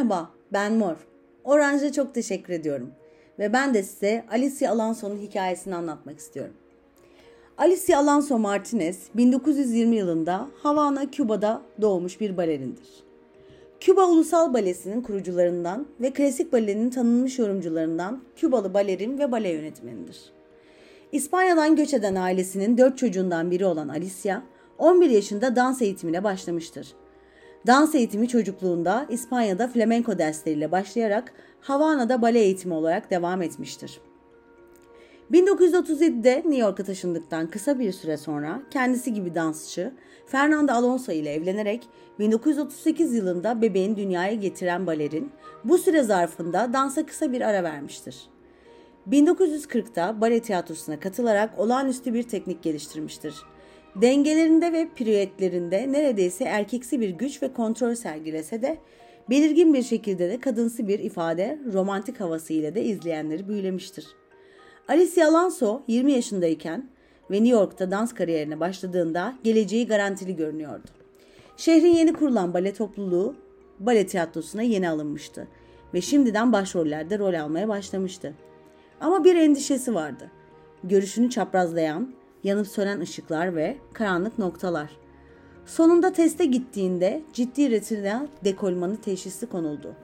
Merhaba, ben Mor. Orange'a çok teşekkür ediyorum. Ve ben de size Alicia Alonso'nun hikayesini anlatmak istiyorum. Alicia Alonso Martinez 1920 yılında Havana, Küba'da doğmuş bir balerindir. Küba Ulusal Balesi'nin kurucularından ve klasik balenin tanınmış yorumcularından Kübalı balerin ve bale yönetmenidir. İspanya'dan göç eden ailesinin dört çocuğundan biri olan Alicia, 11 yaşında dans eğitimine başlamıştır. Dans eğitimi çocukluğunda İspanya'da flamenco dersleriyle başlayarak Havana'da bale eğitimi olarak devam etmiştir. 1937'de New York'a taşındıktan kısa bir süre sonra kendisi gibi dansçı Fernando Alonso ile evlenerek 1938 yılında bebeğin dünyaya getiren balerin bu süre zarfında dansa kısa bir ara vermiştir. 1940'da bale tiyatrosuna katılarak olağanüstü bir teknik geliştirmiştir. Dengelerinde ve piruetlerinde neredeyse erkeksi bir güç ve kontrol sergilese de belirgin bir şekilde de kadınsı bir ifade, romantik havası ile de izleyenleri büyülemiştir. Alicia Alonso 20 yaşındayken ve New York'ta dans kariyerine başladığında geleceği garantili görünüyordu. Şehrin yeni kurulan bale topluluğu bale tiyatrosuna yeni alınmıştı ve şimdiden başrollerde rol almaya başlamıştı. Ama bir endişesi vardı. Görüşünü çaprazlayan, yanıp sönen ışıklar ve karanlık noktalar. Sonunda teste gittiğinde ciddi retina dekolmanı teşhisi konuldu.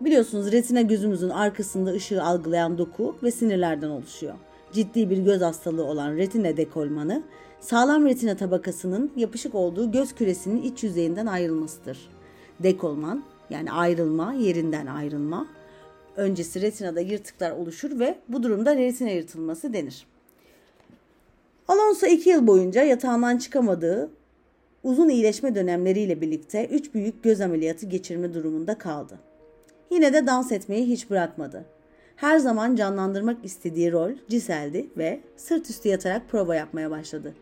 Biliyorsunuz retina gözümüzün arkasında ışığı algılayan doku ve sinirlerden oluşuyor. Ciddi bir göz hastalığı olan retina dekolmanı, sağlam retina tabakasının yapışık olduğu göz küresinin iç yüzeyinden ayrılmasıdır. Dekolman yani ayrılma, yerinden ayrılma. Öncesi retinada yırtıklar oluşur ve bu durumda retina yırtılması denir. Alonso iki yıl boyunca yatağından çıkamadığı uzun iyileşme dönemleriyle birlikte üç büyük göz ameliyatı geçirme durumunda kaldı. Yine de dans etmeyi hiç bırakmadı. Her zaman canlandırmak istediği rol Cisel'di ve sırt üstü yatarak prova yapmaya başladı.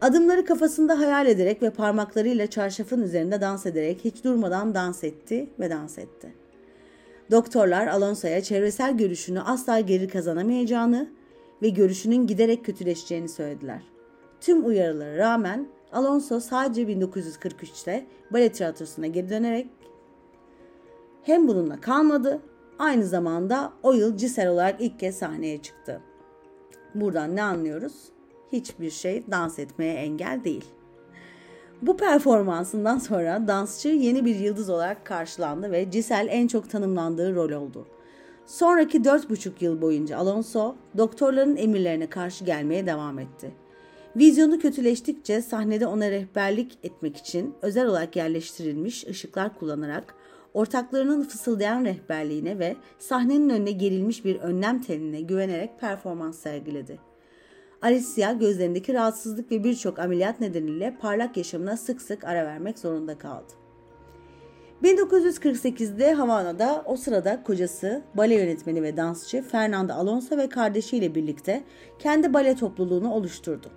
Adımları kafasında hayal ederek ve parmaklarıyla çarşafın üzerinde dans ederek hiç durmadan dans etti ve dans etti. Doktorlar Alonso'ya çevresel görüşünü asla geri kazanamayacağını ve görüşünün giderek kötüleşeceğini söylediler. Tüm uyarılara rağmen Alonso sadece 1943'te bale tiyatrosuna geri dönerek hem bununla kalmadı, aynı zamanda o yıl Cisel olarak ilk kez sahneye çıktı. Buradan ne anlıyoruz? Hiçbir şey dans etmeye engel değil. Bu performansından sonra dansçı yeni bir yıldız olarak karşılandı ve Cisel en çok tanımlandığı rol oldu. Sonraki 4,5 yıl boyunca Alonso doktorların emirlerine karşı gelmeye devam etti. Vizyonu kötüleştikçe sahnede ona rehberlik etmek için özel olarak yerleştirilmiş ışıklar kullanarak ortaklarının fısıldayan rehberliğine ve sahnenin önüne gerilmiş bir önlem teline güvenerek performans sergiledi. Alicia gözlerindeki rahatsızlık ve birçok ameliyat nedeniyle parlak yaşamına sık sık ara vermek zorunda kaldı. 1948'de Havana'da o sırada kocası, bale yönetmeni ve dansçı Fernando Alonso ve kardeşiyle birlikte kendi bale topluluğunu oluşturdu.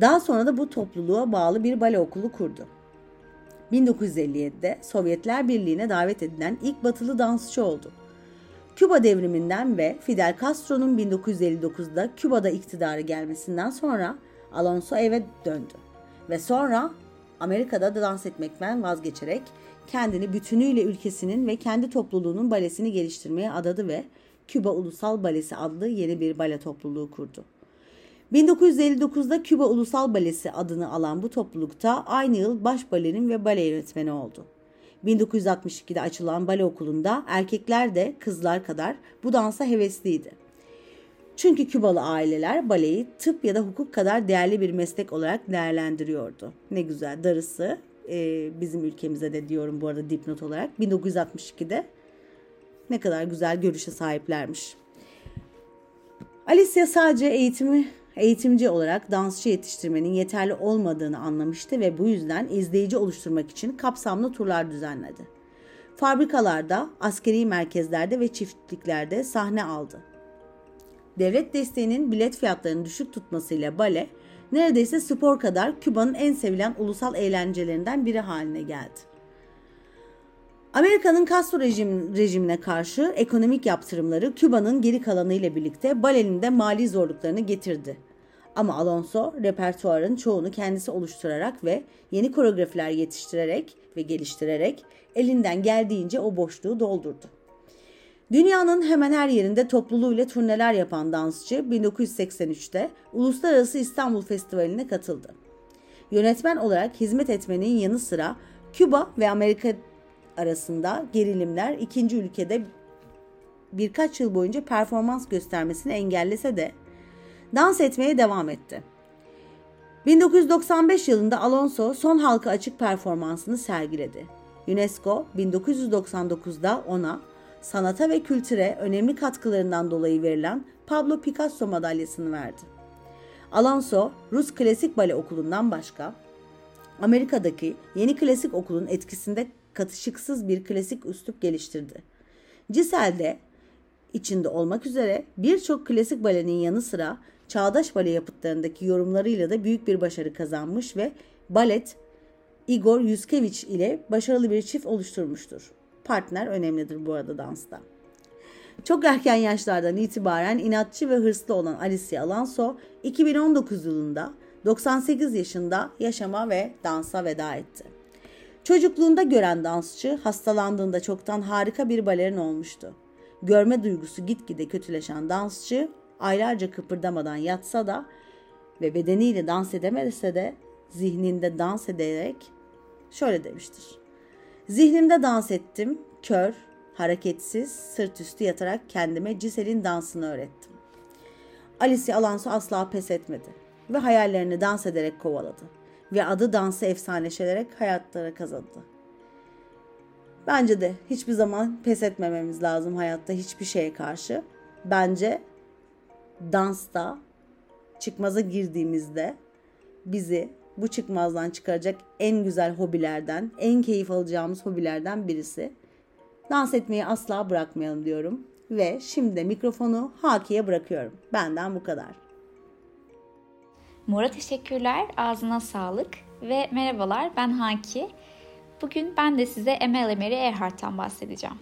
Daha sonra da bu topluluğa bağlı bir bale okulu kurdu. 1957'de Sovyetler Birliği'ne davet edilen ilk batılı dansçı oldu. Küba devriminden ve Fidel Castro'nun 1959'da Küba'da iktidara gelmesinden sonra Alonso eve döndü ve sonra Amerika'da da dans etmekten vazgeçerek kendini bütünüyle ülkesinin ve kendi topluluğunun balesini geliştirmeye adadı ve Küba Ulusal Balesi adlı yeni bir bale topluluğu kurdu. 1959'da Küba Ulusal Balesi adını alan bu toplulukta aynı yıl baş balerin ve bale yönetmeni oldu. 1962'de açılan bale okulunda erkekler de kızlar kadar bu dansa hevesliydi. Çünkü Kübalı aileler baleyi tıp ya da hukuk kadar değerli bir meslek olarak değerlendiriyordu. Ne güzel darısı e, bizim ülkemize de diyorum bu arada dipnot olarak 1962'de ne kadar güzel görüşe sahiplermiş. Alicia sadece eğitimi eğitimci olarak dansçı yetiştirmenin yeterli olmadığını anlamıştı ve bu yüzden izleyici oluşturmak için kapsamlı turlar düzenledi. Fabrikalarda, askeri merkezlerde ve çiftliklerde sahne aldı. Devlet desteğinin bilet fiyatlarını düşük tutmasıyla bale, neredeyse spor kadar Küba'nın en sevilen ulusal eğlencelerinden biri haline geldi. Amerika'nın Castro rejim, rejimine karşı ekonomik yaptırımları Küba'nın geri kalanı ile birlikte balenin de mali zorluklarını getirdi. Ama Alonso repertuarın çoğunu kendisi oluşturarak ve yeni koreografiler yetiştirerek ve geliştirerek elinden geldiğince o boşluğu doldurdu. Dünyanın hemen her yerinde topluluğuyla turneler yapan dansçı 1983'te Uluslararası İstanbul Festivali'ne katıldı. Yönetmen olarak hizmet etmenin yanı sıra Küba ve Amerika arasında gerilimler ikinci ülkede birkaç yıl boyunca performans göstermesini engellese de dans etmeye devam etti. 1995 yılında Alonso son halka açık performansını sergiledi. UNESCO 1999'da ona sanata ve kültüre önemli katkılarından dolayı verilen Pablo Picasso madalyasını verdi. Alonso, Rus Klasik Bale Okulu'ndan başka Amerika'daki yeni klasik okulun etkisinde katışıksız bir klasik üslup geliştirdi. Cisel'de içinde olmak üzere birçok klasik balenin yanı sıra çağdaş bale yapıtlarındaki yorumlarıyla da büyük bir başarı kazanmış ve balet Igor Yuskevich ile başarılı bir çift oluşturmuştur. Partner önemlidir bu arada dansta. Çok erken yaşlardan itibaren inatçı ve hırslı olan Alicia Alonso 2019 yılında 98 yaşında yaşama ve dansa veda etti. Çocukluğunda gören dansçı hastalandığında çoktan harika bir balerin olmuştu. Görme duygusu gitgide kötüleşen dansçı aylarca kıpırdamadan yatsa da ve bedeniyle dans edemese de zihninde dans ederek şöyle demiştir. Zihnimde dans ettim, kör, hareketsiz, sırt üstü yatarak kendime Cisel'in dansını öğrettim. Alice Alonso asla pes etmedi ve hayallerini dans ederek kovaladı ve adı dansı efsaneleşerek hayatlara kazandı. Bence de hiçbir zaman pes etmememiz lazım hayatta hiçbir şeye karşı. Bence dansta çıkmaza girdiğimizde bizi bu çıkmazdan çıkaracak en güzel hobilerden, en keyif alacağımız hobilerden birisi. Dans etmeyi asla bırakmayalım diyorum. Ve şimdi de mikrofonu Haki'ye bırakıyorum. Benden bu kadar. Mora teşekkürler, ağzına sağlık ve merhabalar ben Haki. Bugün ben de size Amelia Mary Earhart'tan bahsedeceğim.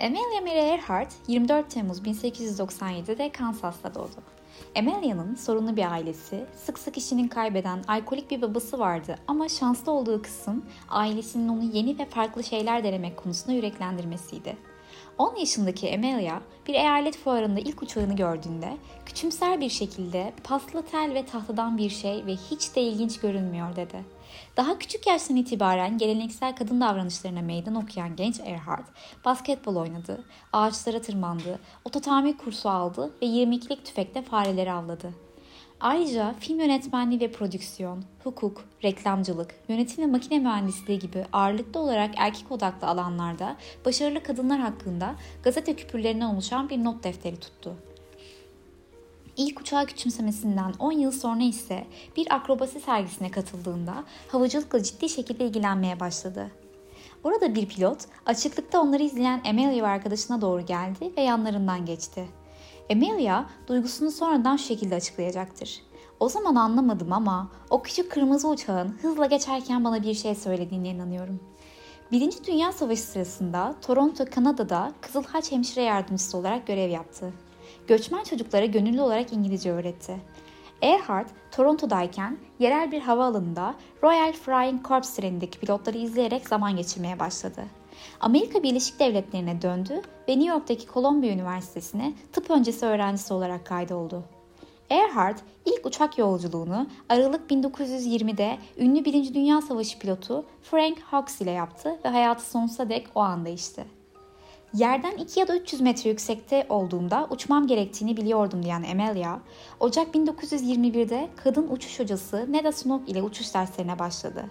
Amelia Mary Earhart 24 Temmuz 1897'de Kansas'ta doğdu. Amelia'nın sorunlu bir ailesi, sık sık işini kaybeden alkolik bir babası vardı ama şanslı olduğu kısım ailesinin onu yeni ve farklı şeyler denemek konusunda yüreklendirmesiydi. 10 yaşındaki Amelia bir eyalet fuarında ilk uçağını gördüğünde küçümser bir şekilde paslı tel ve tahtadan bir şey ve hiç de ilginç görünmüyor dedi. Daha küçük yaştan itibaren geleneksel kadın davranışlarına meydan okuyan genç Earhart basketbol oynadı, ağaçlara tırmandı, ototamir kursu aldı ve 22'lik tüfekte fareleri avladı. Ayrıca film yönetmenliği ve prodüksiyon, hukuk, reklamcılık, yönetim ve makine mühendisliği gibi ağırlıklı olarak erkek odaklı alanlarda başarılı kadınlar hakkında gazete küpürlerine oluşan bir not defteri tuttu. İlk uçağı küçümsemesinden 10 yıl sonra ise bir akrobasi sergisine katıldığında havacılıkla ciddi şekilde ilgilenmeye başladı. Orada bir pilot açıklıkta onları izleyen Amelia ve arkadaşına doğru geldi ve yanlarından geçti. Amelia duygusunu sonradan şu şekilde açıklayacaktır. O zaman anlamadım ama o küçük kırmızı uçağın hızla geçerken bana bir şey söylediğine inanıyorum. Birinci Dünya Savaşı sırasında Toronto, Kanada'da Kızıl Haç hemşire yardımcısı olarak görev yaptı. Göçmen çocuklara gönüllü olarak İngilizce öğretti. Earhart, Toronto'dayken yerel bir havaalanında Royal Flying Corps trenindeki pilotları izleyerek zaman geçirmeye başladı. Amerika Birleşik Devletleri'ne döndü ve New York'taki Columbia Üniversitesi'ne tıp öncesi öğrencisi olarak kaydoldu. Earhart ilk uçak yolculuğunu Aralık 1920'de ünlü Birinci Dünya Savaşı pilotu Frank Hawks ile yaptı ve hayatı sonsuza dek o anda değişti. Yerden 2 ya da 300 metre yüksekte olduğumda uçmam gerektiğini biliyordum diyen Amelia, Ocak 1921'de kadın uçuş hocası Neda Snook ile uçuş derslerine başladı.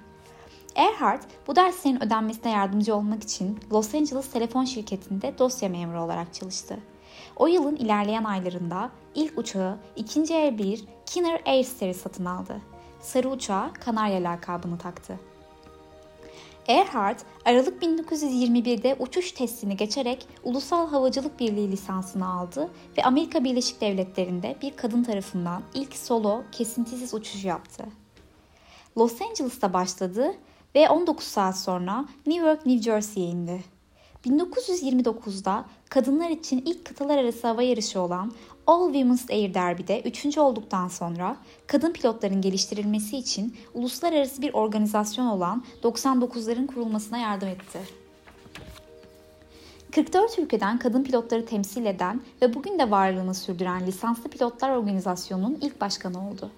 Earhart bu derslerin ödenmesine yardımcı olmak için Los Angeles telefon şirketinde dosya memuru olarak çalıştı. O yılın ilerleyen aylarında ilk uçağı ikinci el bir Kinner Airstairs satın aldı. Sarı uçağa Kanarya lakabını taktı. Earhart, Aralık 1921'de uçuş testini geçerek Ulusal Havacılık Birliği lisansını aldı ve Amerika Birleşik Devletleri'nde bir kadın tarafından ilk solo kesintisiz uçuş yaptı. Los Angeles'ta başladı ve 19 saat sonra New York, New Jersey'ye indi. 1929'da kadınlar için ilk kıtalar arası hava yarışı olan All Women's Air Derby'de 3. olduktan sonra kadın pilotların geliştirilmesi için uluslararası bir organizasyon olan 99'ların kurulmasına yardım etti. 44 ülkeden kadın pilotları temsil eden ve bugün de varlığını sürdüren Lisanslı Pilotlar Organizasyonu'nun ilk başkanı oldu.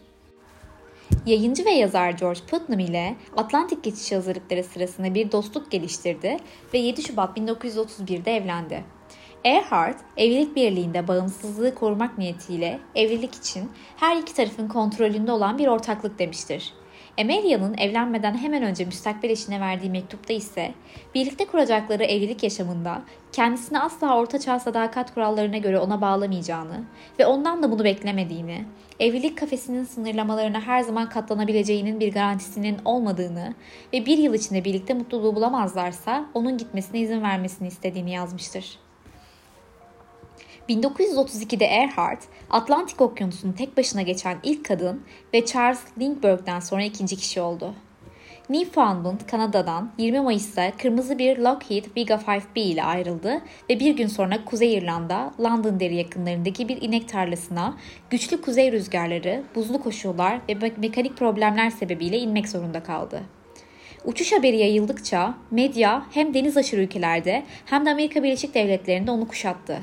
Yayıncı ve yazar George Putnam ile Atlantik geçişi hazırlıkları sırasında bir dostluk geliştirdi ve 7 Şubat 1931'de evlendi. Earhart, evlilik birliğinde bağımsızlığı korumak niyetiyle evlilik için her iki tarafın kontrolünde olan bir ortaklık demiştir. Amelia'nın evlenmeden hemen önce müstakbel eşine verdiği mektupta ise birlikte kuracakları evlilik yaşamında kendisini asla ortaçağ sadakat kurallarına göre ona bağlamayacağını ve ondan da bunu beklemediğini, evlilik kafesinin sınırlamalarına her zaman katlanabileceğinin bir garantisinin olmadığını ve bir yıl içinde birlikte mutluluğu bulamazlarsa onun gitmesine izin vermesini istediğini yazmıştır. 1932'de Earhart, Atlantik Okyanusu'nu tek başına geçen ilk kadın ve Charles Lindbergh'den sonra ikinci kişi oldu. Newfoundland, Kanada'dan 20 Mayıs'ta kırmızı bir Lockheed Viga 5B ile ayrıldı ve bir gün sonra Kuzey İrlanda, Londonderry yakınlarındaki bir inek tarlasına güçlü kuzey rüzgarları, buzlu koşullar ve mekanik problemler sebebiyle inmek zorunda kaldı. Uçuş haberi yayıldıkça medya hem deniz aşırı ülkelerde hem de Amerika Birleşik Devletleri'nde onu kuşattı.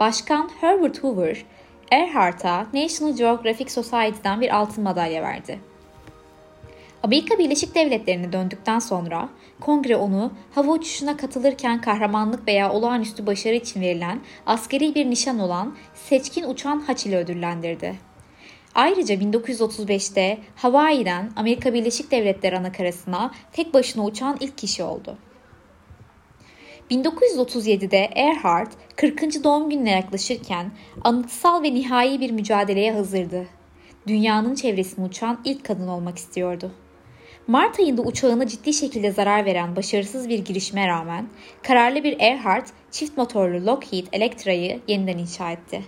Başkan Herbert Hoover, Earhart'a National Geographic Society'den bir altın madalya verdi. Amerika Birleşik Devletleri'ne döndükten sonra kongre onu hava uçuşuna katılırken kahramanlık veya olağanüstü başarı için verilen askeri bir nişan olan seçkin uçan haç ile ödüllendirdi. Ayrıca 1935'te Hawaii'den Amerika Birleşik Devletleri anakarasına tek başına uçan ilk kişi oldu. 1937'de Earhart 40. doğum gününe yaklaşırken anıtsal ve nihai bir mücadeleye hazırdı. Dünyanın çevresini uçan ilk kadın olmak istiyordu. Mart ayında uçağına ciddi şekilde zarar veren başarısız bir girişime rağmen kararlı bir Earhart çift motorlu Lockheed Electra'yı yeniden inşa etti.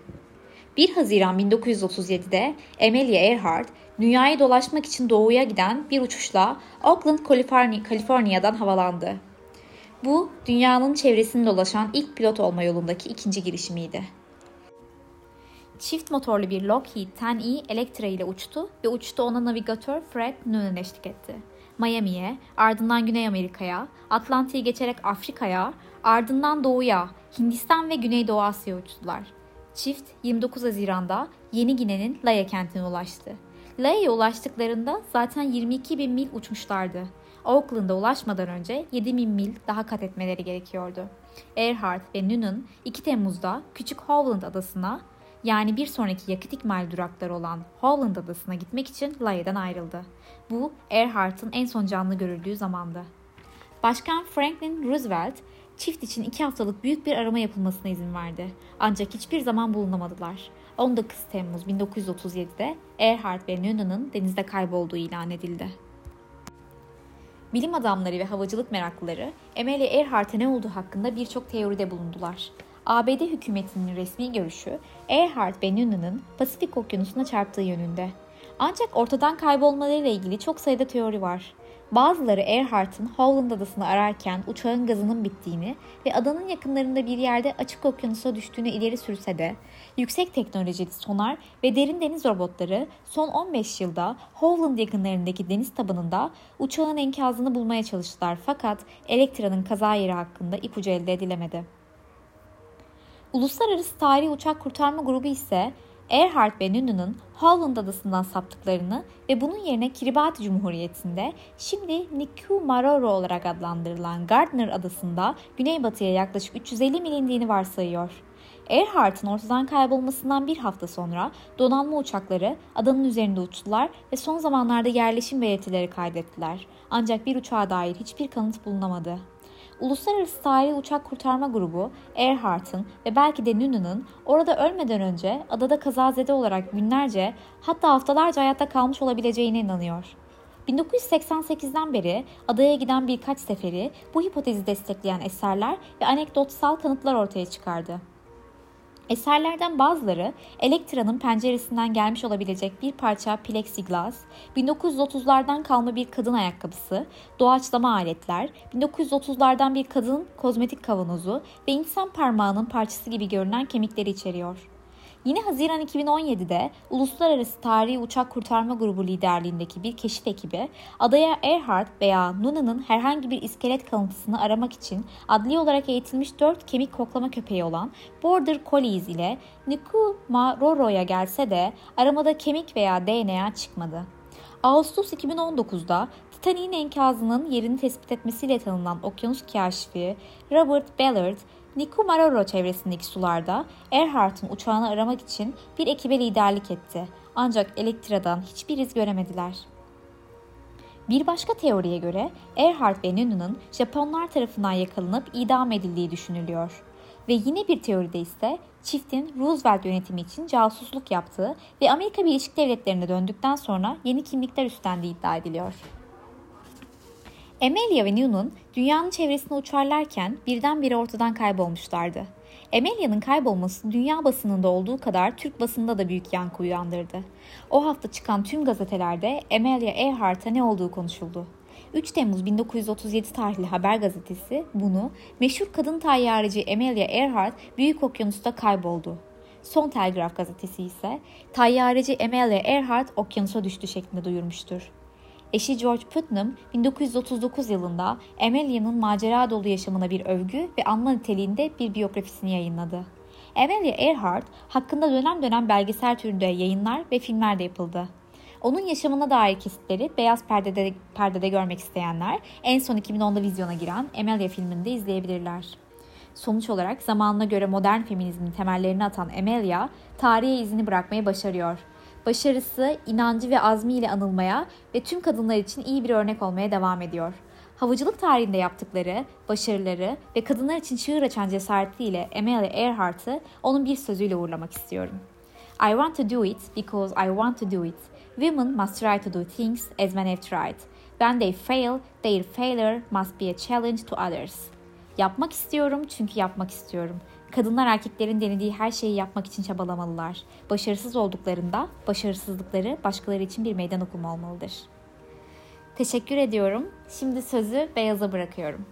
1 Haziran 1937'de Amelia Earhart dünyayı dolaşmak için doğuya giden bir uçuşla Oakland, Kaliforniya'dan havalandı. Bu dünyanın çevresini dolaşan ilk pilot olma yolundaki ikinci girişimiydi. Çift motorlu bir Lockheed 10E Electra ile uçtu ve uçtu ona navigatör Fred Noonan eşlik etti. Miami'ye, ardından Güney Amerika'ya, Atlantik'i geçerek Afrika'ya, ardından Doğu'ya, Hindistan ve Güneydoğu Asya'ya uçtular. Çift 29 Haziran'da Yeni Gine'nin Lae kentine ulaştı. Lae'ye ulaştıklarında zaten 22 bin mil uçmuşlardı. Auckland'a ulaşmadan önce 7000 mil daha kat etmeleri gerekiyordu. Earhart ve Noonan 2 Temmuz'da Küçük Howland adasına yani bir sonraki yakıt ikmal durakları olan Howland adasına gitmek için Laie'den ayrıldı. Bu Earhart'ın en son canlı görüldüğü zamandı. Başkan Franklin Roosevelt çift için iki haftalık büyük bir arama yapılmasına izin verdi. Ancak hiçbir zaman bulunamadılar. 19 Temmuz 1937'de Earhart ve Noonan'ın denizde kaybolduğu ilan edildi. Bilim adamları ve havacılık meraklıları Amelia Earhart'a ne olduğu hakkında birçok teoride bulundular. ABD hükümetinin resmi görüşü Earhart ve Noonan'ın Pasifik Okyanusu'na çarptığı yönünde. Ancak ortadan kaybolmalarıyla ilgili çok sayıda teori var. Bazıları Earhart'ın Howland adasını ararken uçağın gazının bittiğini ve adanın yakınlarında bir yerde açık okyanusa düştüğünü ileri sürse de yüksek teknolojili sonar ve derin deniz robotları son 15 yılda Howland yakınlarındaki deniz tabanında uçağın enkazını bulmaya çalıştılar fakat Elektra'nın kaza yeri hakkında ipucu elde edilemedi. Uluslararası Tarihi Uçak Kurtarma Grubu ise Earhart ve Noonan'ın Howland adasından saptıklarını ve bunun yerine Kiribati Cumhuriyeti'nde şimdi Niku Maroro olarak adlandırılan Gardner adasında güneybatıya yaklaşık 350 mil indiğini varsayıyor. Earhart'ın ortadan kaybolmasından bir hafta sonra donanma uçakları adanın üzerinde uçtular ve son zamanlarda yerleşim belirtileri kaydettiler. Ancak bir uçağa dair hiçbir kanıt bulunamadı. Uluslararası Sahili Uçak Kurtarma Grubu, Earhart'ın ve belki de Noonan'ın orada ölmeden önce adada kazazede olarak günlerce hatta haftalarca hayatta kalmış olabileceğine inanıyor. 1988'den beri adaya giden birkaç seferi bu hipotezi destekleyen eserler ve anekdotsal kanıtlar ortaya çıkardı. Eserlerden bazıları Elektra'nın penceresinden gelmiş olabilecek bir parça plexiglas, 1930'lardan kalma bir kadın ayakkabısı, doğaçlama aletler, 1930'lardan bir kadın kozmetik kavanozu ve insan parmağının parçası gibi görünen kemikleri içeriyor. Yine Haziran 2017'de Uluslararası Tarihi Uçak Kurtarma Grubu liderliğindeki bir keşif ekibi adaya Earhart veya Nuna'nın herhangi bir iskelet kalıntısını aramak için adli olarak eğitilmiş 4 kemik koklama köpeği olan Border Collies ile Nikumaroro'ya gelse de aramada kemik veya DNA çıkmadı. Ağustos 2019'da Titanic'in enkazının yerini tespit etmesiyle tanınan okyanus kaşifi Robert Ballard Nikumaroro çevresindeki sularda Earhart'ın uçağını aramak için bir ekibe liderlik etti. Ancak Elektra'dan hiçbir iz göremediler. Bir başka teoriye göre Earhart ve Nunu'nun Japonlar tarafından yakalanıp idam edildiği düşünülüyor. Ve yine bir teoride ise çiftin Roosevelt yönetimi için casusluk yaptığı ve Amerika Birleşik Devletleri'ne döndükten sonra yeni kimlikler üstlendiği iddia ediliyor. Amelia ve Newton dünyanın çevresinde uçarlarken birdenbire ortadan kaybolmuşlardı. Amelia'nın kaybolması dünya basınında olduğu kadar Türk basında da büyük yankı uyandırdı. O hafta çıkan tüm gazetelerde Amelia Earhart'a ne olduğu konuşuldu. 3 Temmuz 1937 tarihli Haber gazetesi bunu meşhur kadın tayyareci Amelia Earhart Büyük Okyanus'ta kayboldu. Son Telgraf gazetesi ise tayyareci Amelia Earhart okyanusa düştü şeklinde duyurmuştur. Eşi George Putnam 1939 yılında Amelia'nın macera dolu yaşamına bir övgü ve anma niteliğinde bir biyografisini yayınladı. Amelia Earhart hakkında dönem dönem belgesel türünde yayınlar ve filmler de yapıldı. Onun yaşamına dair kesitleri beyaz perdede, perdede görmek isteyenler en son 2010'da vizyona giren Amelia filminde izleyebilirler. Sonuç olarak zamanına göre modern feminizmin temellerini atan Amelia, tarihe izini bırakmayı başarıyor başarısı, inancı ve azmiyle anılmaya ve tüm kadınlar için iyi bir örnek olmaya devam ediyor. Havacılık tarihinde yaptıkları, başarıları ve kadınlar için çığır açan cesaretiyle Amelia Earhart'ı onun bir sözüyle uğurlamak istiyorum. I want to do it because I want to do it. Women must try to do things as men have tried. When they fail, their failure must be a challenge to others. Yapmak istiyorum çünkü yapmak istiyorum. Kadınlar erkeklerin denediği her şeyi yapmak için çabalamalılar. Başarısız olduklarında başarısızlıkları başkaları için bir meydan okuma olmalıdır. Teşekkür ediyorum. Şimdi sözü Beyaz'a bırakıyorum.